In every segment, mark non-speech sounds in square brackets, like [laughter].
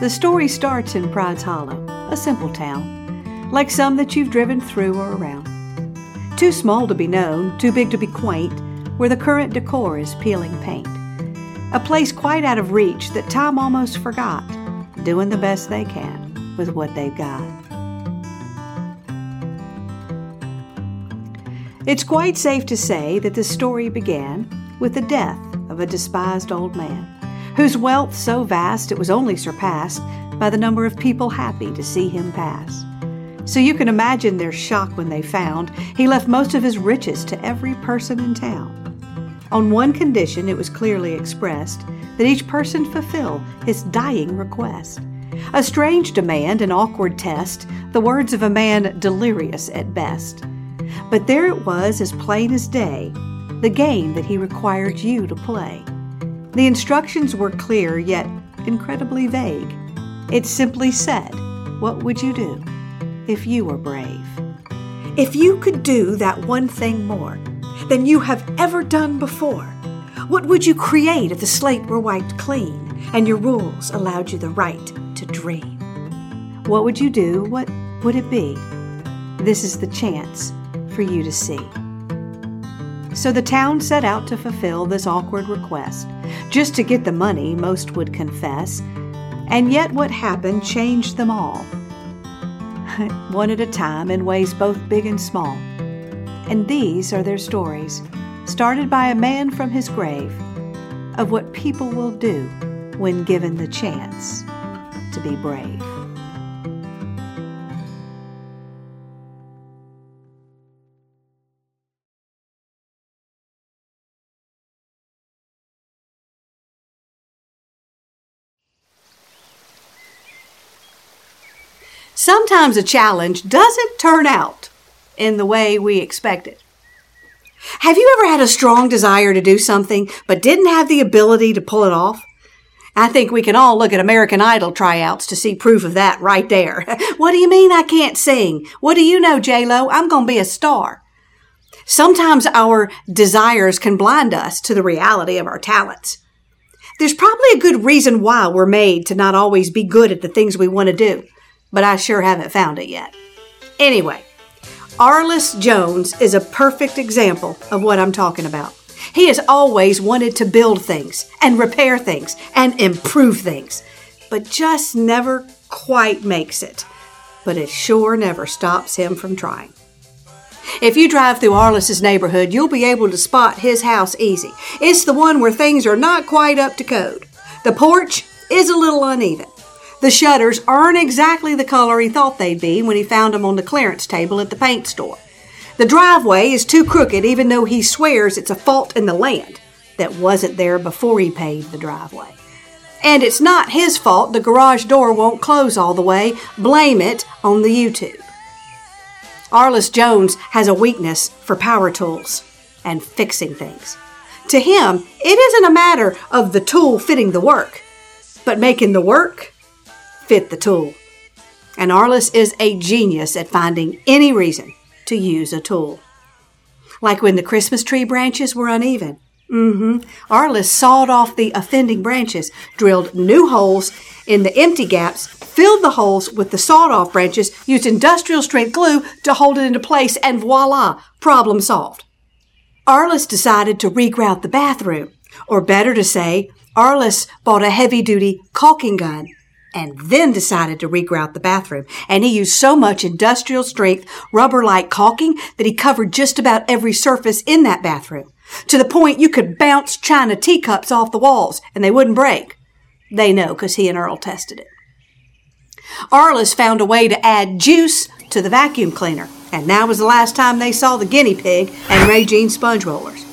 The story starts in Pride's Hollow, a simple town, like some that you've driven through or around. Too small to be known, too big to be quaint, where the current decor is peeling paint. A place quite out of reach that time almost forgot, doing the best they can with what they've got. It's quite safe to say that the story began with the death of a despised old man, whose wealth so vast it was only surpassed by the number of people happy to see him pass. So you can imagine their shock when they found he left most of his riches to every person in town. On one condition, it was clearly expressed that each person fulfill his dying request. A strange demand, an awkward test, the words of a man delirious at best. But there it was, as plain as day, the game that he required you to play. The instructions were clear, yet incredibly vague. It simply said, What would you do if you were brave? If you could do that one thing more than you have ever done before, what would you create if the slate were wiped clean and your rules allowed you the right to dream? What would you do? What would it be? This is the chance for you to see. So the town set out to fulfill this awkward request, just to get the money, most would confess. And yet, what happened changed them all. [laughs] One at a time, in ways both big and small. And these are their stories, started by a man from his grave, of what people will do when given the chance to be brave. Sometimes a challenge doesn't turn out in the way we expected. Have you ever had a strong desire to do something but didn't have the ability to pull it off? I think we can all look at American Idol tryouts to see proof of that right there. [laughs] what do you mean I can't sing? What do you know, J-Lo? I'm going to be a star. Sometimes our desires can blind us to the reality of our talents. There's probably a good reason why we're made to not always be good at the things we want to do but I sure haven't found it yet. Anyway, Arliss Jones is a perfect example of what I'm talking about. He has always wanted to build things and repair things and improve things, but just never quite makes it. But it sure never stops him from trying. If you drive through Arliss's neighborhood, you'll be able to spot his house easy. It's the one where things are not quite up to code. The porch is a little uneven. The shutters aren't exactly the color he thought they'd be when he found them on the clearance table at the paint store. The driveway is too crooked, even though he swears it's a fault in the land that wasn't there before he paved the driveway. And it's not his fault the garage door won't close all the way. Blame it on the YouTube. Arliss Jones has a weakness for power tools and fixing things. To him, it isn't a matter of the tool fitting the work, but making the work fit the tool. And Arliss is a genius at finding any reason to use a tool. Like when the Christmas tree branches were uneven. Mm-hmm. Arliss sawed off the offending branches, drilled new holes in the empty gaps, filled the holes with the sawed off branches, used industrial strength glue to hold it into place, and voila, problem solved. Arliss decided to regrout the bathroom, or better to say, Arliss bought a heavy duty caulking gun and then decided to regrout the bathroom. And he used so much industrial strength rubber like caulking that he covered just about every surface in that bathroom to the point you could bounce china teacups off the walls and they wouldn't break. They know because he and Earl tested it. Arliss found a way to add juice to the vacuum cleaner, and now was the last time they saw the guinea pig and Ray Jean sponge rollers.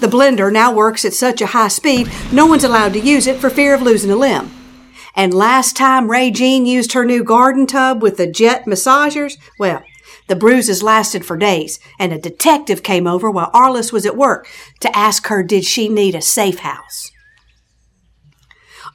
The blender now works at such a high speed, no one's allowed to use it for fear of losing a limb. And last time Ray Jean used her new garden tub with the jet massagers, well, the bruises lasted for days, and a detective came over while Arliss was at work to ask her did she need a safe house.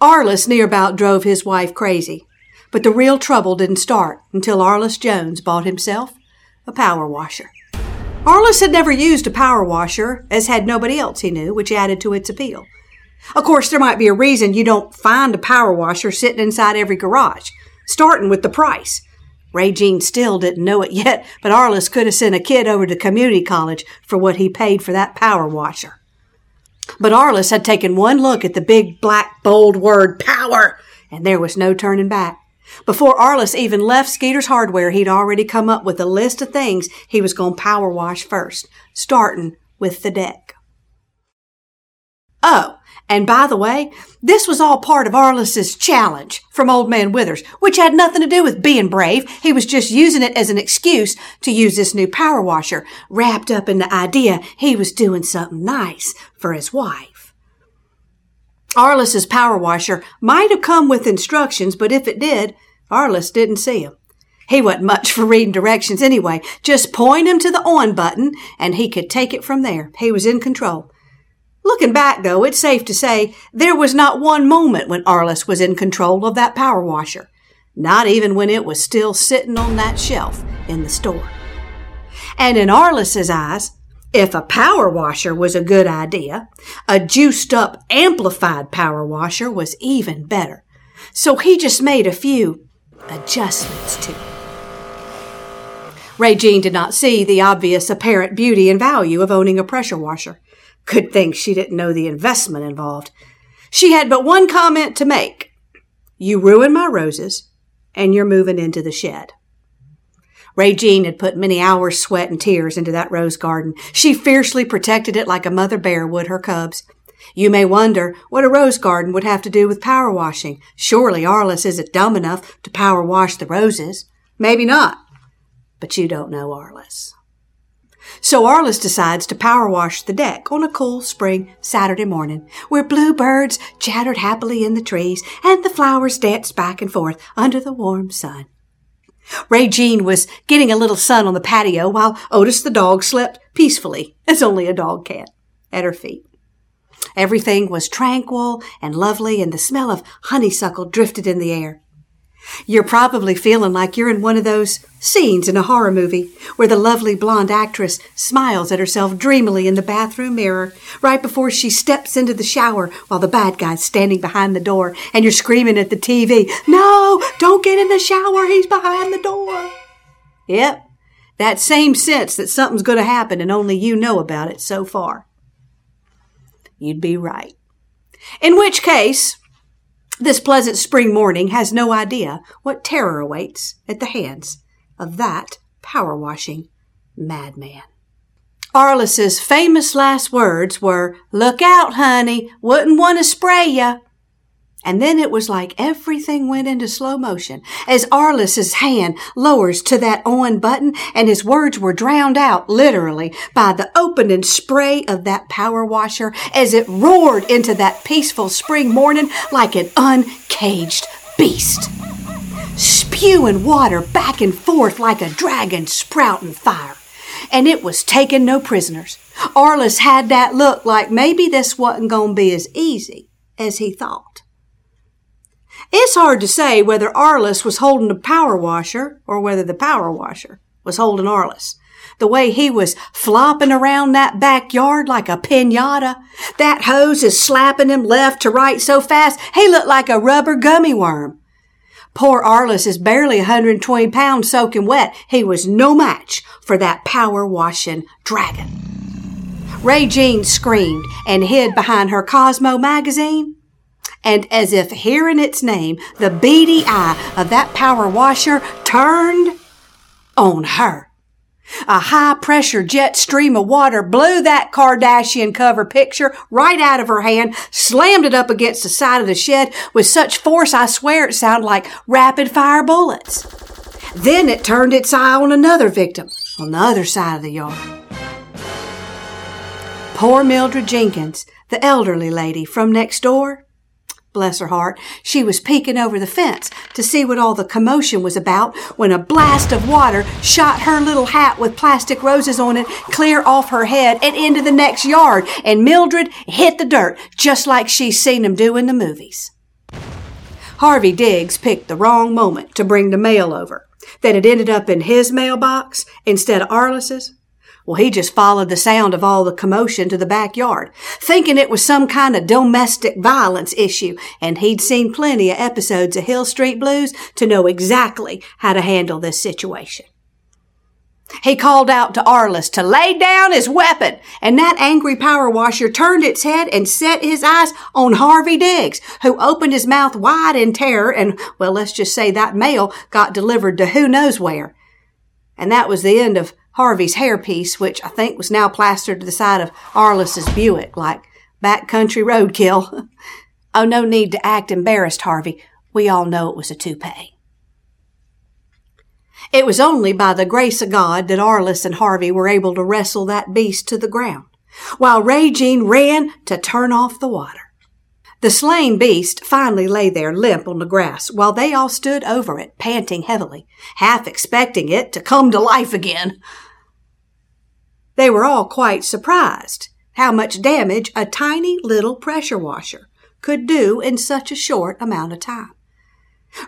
Arliss near about drove his wife crazy, but the real trouble didn't start until Arliss Jones bought himself a power washer. Arliss had never used a power washer, as had nobody else he knew, which added to its appeal. Of course, there might be a reason you don't find a power washer sitting inside every garage, starting with the price. Ray Jean still didn't know it yet, but Arliss could have sent a kid over to community college for what he paid for that power washer. But Arliss had taken one look at the big black bold word power, and there was no turning back. Before Arliss even left Skeeter's Hardware, he'd already come up with a list of things he was going to power wash first, starting with the deck. Oh, and by the way, this was all part of Arliss's challenge from Old Man Withers, which had nothing to do with being brave. He was just using it as an excuse to use this new power washer, wrapped up in the idea he was doing something nice for his wife. Arliss's power washer might have come with instructions, but if it did, Arliss didn't see see 'em. He wasn't much for reading directions anyway. Just point him to the on button and he could take it from there. He was in control. Looking back, though, it's safe to say there was not one moment when Arliss was in control of that power washer, not even when it was still sitting on that shelf in the store. And in Arliss's eyes, if a power washer was a good idea, a juiced up, amplified power washer was even better. So he just made a few adjustments to it. Ray Jean did not see the obvious apparent beauty and value of owning a pressure washer. Good thing she didn't know the investment involved. She had but one comment to make. You ruin my roses, and you're moving into the shed. Ray Jean had put many hours' sweat and tears into that rose garden. She fiercely protected it like a mother bear would her cubs. You may wonder what a rose garden would have to do with power washing. Surely Arliss isn't dumb enough to power wash the roses. Maybe not. But you don't know Arliss. So Arliss decides to power wash the deck on a cool spring Saturday morning, where bluebirds chattered happily in the trees and the flowers danced back and forth under the warm sun. Ray Jean was getting a little sun on the patio while Otis the dog slept peacefully, as only a dog can, at her feet. Everything was tranquil and lovely, and the smell of honeysuckle drifted in the air. You're probably feeling like you're in one of those scenes in a horror movie where the lovely blonde actress smiles at herself dreamily in the bathroom mirror right before she steps into the shower while the bad guy's standing behind the door and you're screaming at the TV, No, don't get in the shower, he's behind the door. Yep, that same sense that something's going to happen and only you know about it so far. You'd be right. In which case, this pleasant spring morning has no idea what terror awaits at the hands of that power washing madman. Arliss's famous last words were, Look out, honey, wouldn't want to spray ya. And then it was like everything went into slow motion as Arliss's hand lowers to that on button and his words were drowned out literally by the opening spray of that power washer as it roared into that peaceful spring morning like an uncaged beast. Spewing water back and forth like a dragon sprouting fire. And it was taking no prisoners. Arliss had that look like maybe this wasn't going to be as easy as he thought. It's hard to say whether Arliss was holding the power washer or whether the power washer was holding Arliss. The way he was flopping around that backyard like a pinata. That hose is slapping him left to right so fast he looked like a rubber gummy worm. Poor Arliss is barely 120 pounds soaking wet. He was no match for that power washing dragon. Ray Jean screamed and hid behind her Cosmo magazine and as if hearing its name, the beady eye of that power washer turned on her. A high pressure jet stream of water blew that Kardashian cover picture right out of her hand, slammed it up against the side of the shed with such force I swear it sounded like rapid fire bullets. Then it turned its eye on another victim on the other side of the yard. Poor Mildred Jenkins, the elderly lady from next door, bless her heart, she was peeking over the fence to see what all the commotion was about when a blast of water shot her little hat with plastic roses on it clear off her head and into the next yard, and Mildred hit the dirt just like she's seen them do in the movies. Harvey Diggs picked the wrong moment to bring the mail over, that it ended up in his mailbox instead of Arliss's. Well, he just followed the sound of all the commotion to the backyard, thinking it was some kind of domestic violence issue, and he'd seen plenty of episodes of Hill Street Blues to know exactly how to handle this situation. He called out to Arliss to lay down his weapon, and that angry power washer turned its head and set his eyes on Harvey Diggs, who opened his mouth wide in terror, and, well, let's just say that mail got delivered to who knows where. And that was the end of Harvey's hairpiece, which I think was now plastered to the side of Arliss's Buick, like backcountry roadkill. [laughs] oh, no need to act embarrassed, Harvey. We all know it was a toupee. It was only by the grace of God that Arliss and Harvey were able to wrestle that beast to the ground, while Ray-Jean ran to turn off the water. The slain beast finally lay there limp on the grass while they all stood over it, panting heavily, half expecting it to come to life again. They were all quite surprised how much damage a tiny little pressure washer could do in such a short amount of time.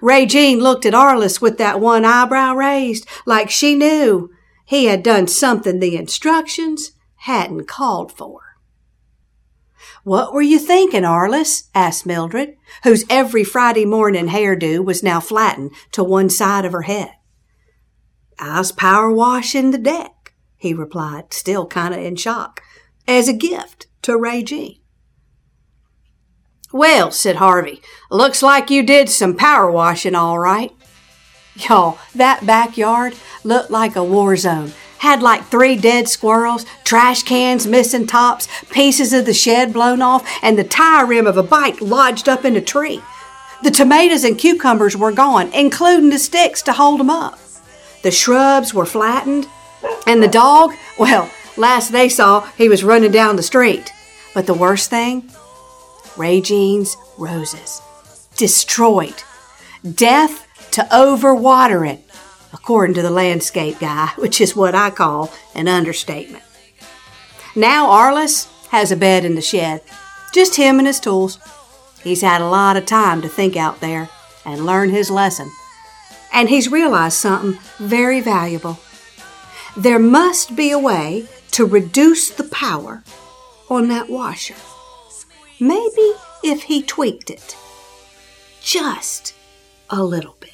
Ray-Jean looked at Arliss with that one eyebrow raised, like she knew he had done something the instructions hadn't called for. What were you thinking, Arliss? asked Mildred, whose every Friday morning hairdo was now flattened to one side of her head. I's power washing the deck, he replied, still kind of in shock, as a gift to Ray-Jean. Well, said Harvey, looks like you did some power washing all right. Y'all, that backyard looked like a war zone had like three dead squirrels, trash cans missing tops, pieces of the shed blown off, and the tire rim of a bike lodged up in a tree. The tomatoes and cucumbers were gone, including the sticks to hold them up. The shrubs were flattened, and the dog, well, last they saw, he was running down the street. But the worst thing? Ray-Jean's roses. Destroyed. Death to overwater it according to the landscape guy, [laughs] which is what I call an understatement. Now Arliss has a bed in the shed, just him and his tools. He's had a lot of time to think out there and learn his lesson. And he's realized something very valuable. There must be a way to reduce the power on that washer. Maybe if he tweaked it just a little bit.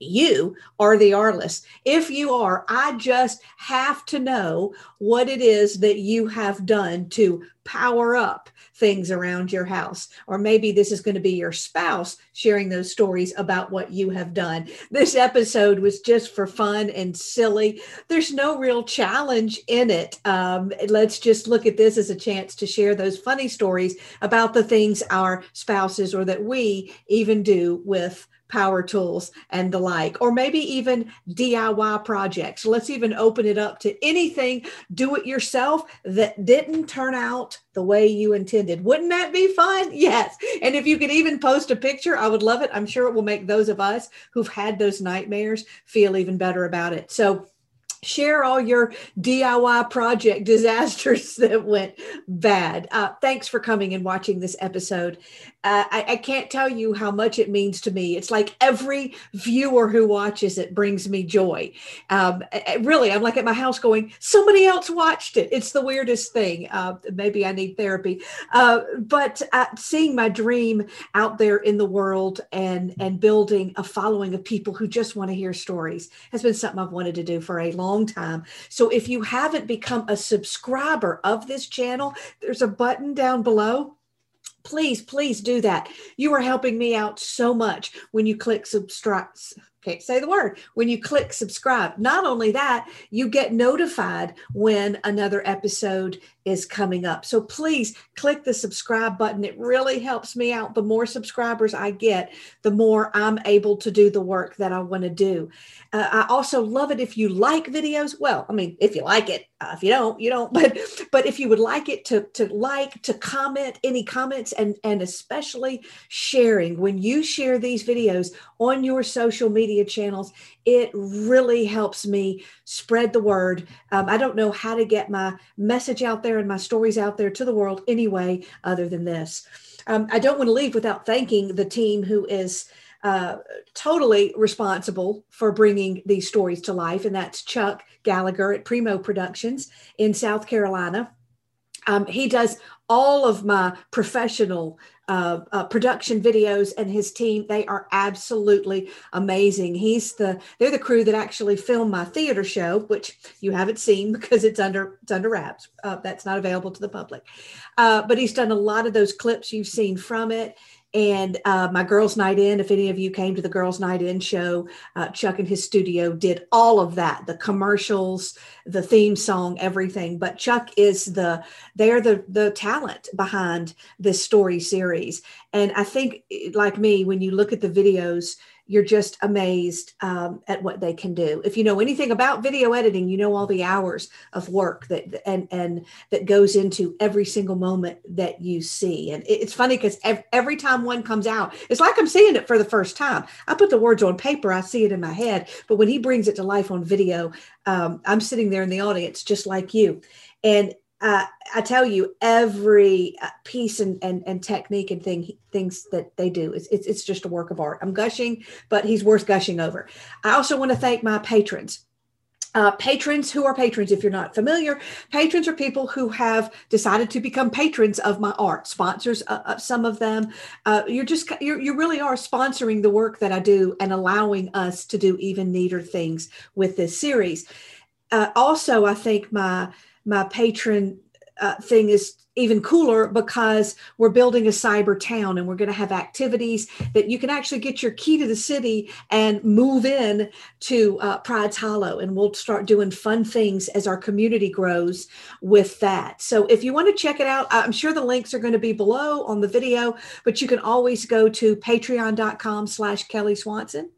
you are the Arliss. If you are, I just have to know what it is that you have done to power up things around your house. Or maybe this is going to be your spouse sharing those stories about what you have done. This episode was just for fun and silly. There's no real challenge in it. Um, let's just look at this as a chance to share those funny stories about the things our spouses or that we even do with power tools and the like, or maybe even DIY projects. Let's even open it up to anything do it yourself that didn't turn out the way you intended. Wouldn't that be fun? [laughs] Yes. And if you could even post a picture, I would love it. I'm sure it will make those of us who've had those nightmares feel even better about it. So, share all your DIY project [laughs] disasters that went bad. Uh, thanks for coming and watching this episode. Uh, I, I, can't tell you how much it means to me. It's like every viewer who watches it brings me joy. Um, really, I'm like at my house going, somebody else watched it. It's the weirdest thing. Uh, maybe I need therapy. Uh, but uh, seeing my dream out there in the world and and building a following of people who just want to hear stories has been something I've wanted to do for a long time. So if you haven't become a subscriber of this channel, there's a button down below please, please do that. You are helping me out so much when you click subscribe. Can't say the word. When you click subscribe not only that you get notified when another episode is coming up. So please click the subscribe button. It really helps me out. The more subscribers i get the more i'm able to do the work that i want to do. Uh, i also love it if you like videos. Well i mean if you like it uh, if you don't you don't. [laughs] But but if you would like it to to like to comment any comments and and especially sharing. When you share these videos on your social media channels it really helps me spread the word um, i don't know how to get my message out there and my stories out there to the world anyway other than this um, i don't want to leave without thanking the team who is uh, totally responsible for bringing these stories to life, and that's Chuck Gallagher at Primo Productions in South Carolina. Um, he does all of my professional uh, uh, production videos and his team. They are absolutely amazing. He's the they're the crew that actually filmed my theater show which you haven't seen [laughs] because it's under it's under wraps uh, that's not available to the public. Uh, but he's done a lot of those clips. You've seen from it and uh, my girls night in if any of you came to the girls night in show uh, chuck and his studio did all of that the commercials the theme song everything. But chuck is the they're the the talent behind this story series. And i think like me when you look at the videos you're just amazed um, at what they can do. If you know anything about video editing, you know all the hours of work that and and that goes into every single moment that you see. And it's funny because every time one comes out, it's like I'm seeing it for the first time. I put the words on paper, I see it in my head, but when he brings it to life on video, um, I'm sitting there in the audience just like you. And uh, I tell you, every uh, piece and, and, and technique and thing things that they do, it's, it's, it's just a work of art. I'm gushing, but he's worth gushing over. I also want to thank my patrons. Uh, patrons who are patrons, if you're not familiar, patrons are people who have decided to become patrons of my art, sponsors uh, uh, some of them. Uh, you're just you're, you really are sponsoring the work that I do and allowing us to do even neater things with this series. Uh, also, I think my my patron uh, thing is even cooler because we're building a cyber town and we're going to have activities that you can actually get your key to the city and move in to uh, Pride's Hollow. And we'll start doing fun things as our community grows with that. So if you want to check it out, I'm sure the links are going to be below on the video, but you can always go to patreon.com slash Kelly Swanson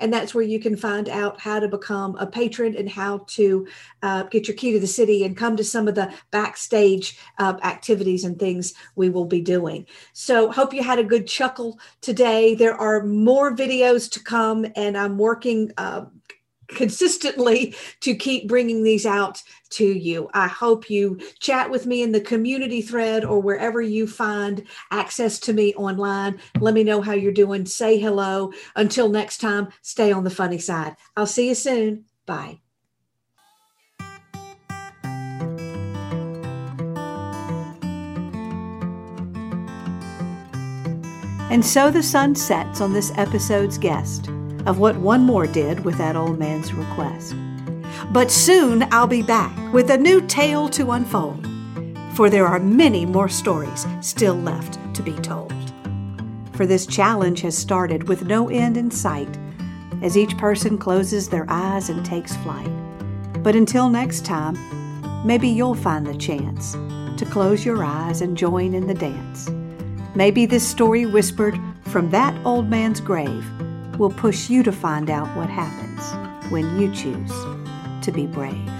and that's where you can find out how to become a patron and how to uh, get your key to the city and come to some of the backstage uh, activities and things we will be doing. So, hope you had a good chuckle today. There are more videos to come, and I'm working. Uh, consistently to keep bringing these out to you. I hope you chat with me in the community thread or wherever you find access to me online. Let me know how you're doing. Say hello. Until next time, stay on the funny side. I'll see you soon. Bye. And so the sun sets on this episode's guest of what one more did with that old man's request. But soon I'll be back with a new tale to unfold, for there are many more stories still left to be told. For this challenge has started with no end in sight as each person closes their eyes and takes flight. But until next time, maybe you'll find the chance to close your eyes and join in the dance. Maybe this story whispered from that old man's grave will push you to find out what happens when you choose to be brave.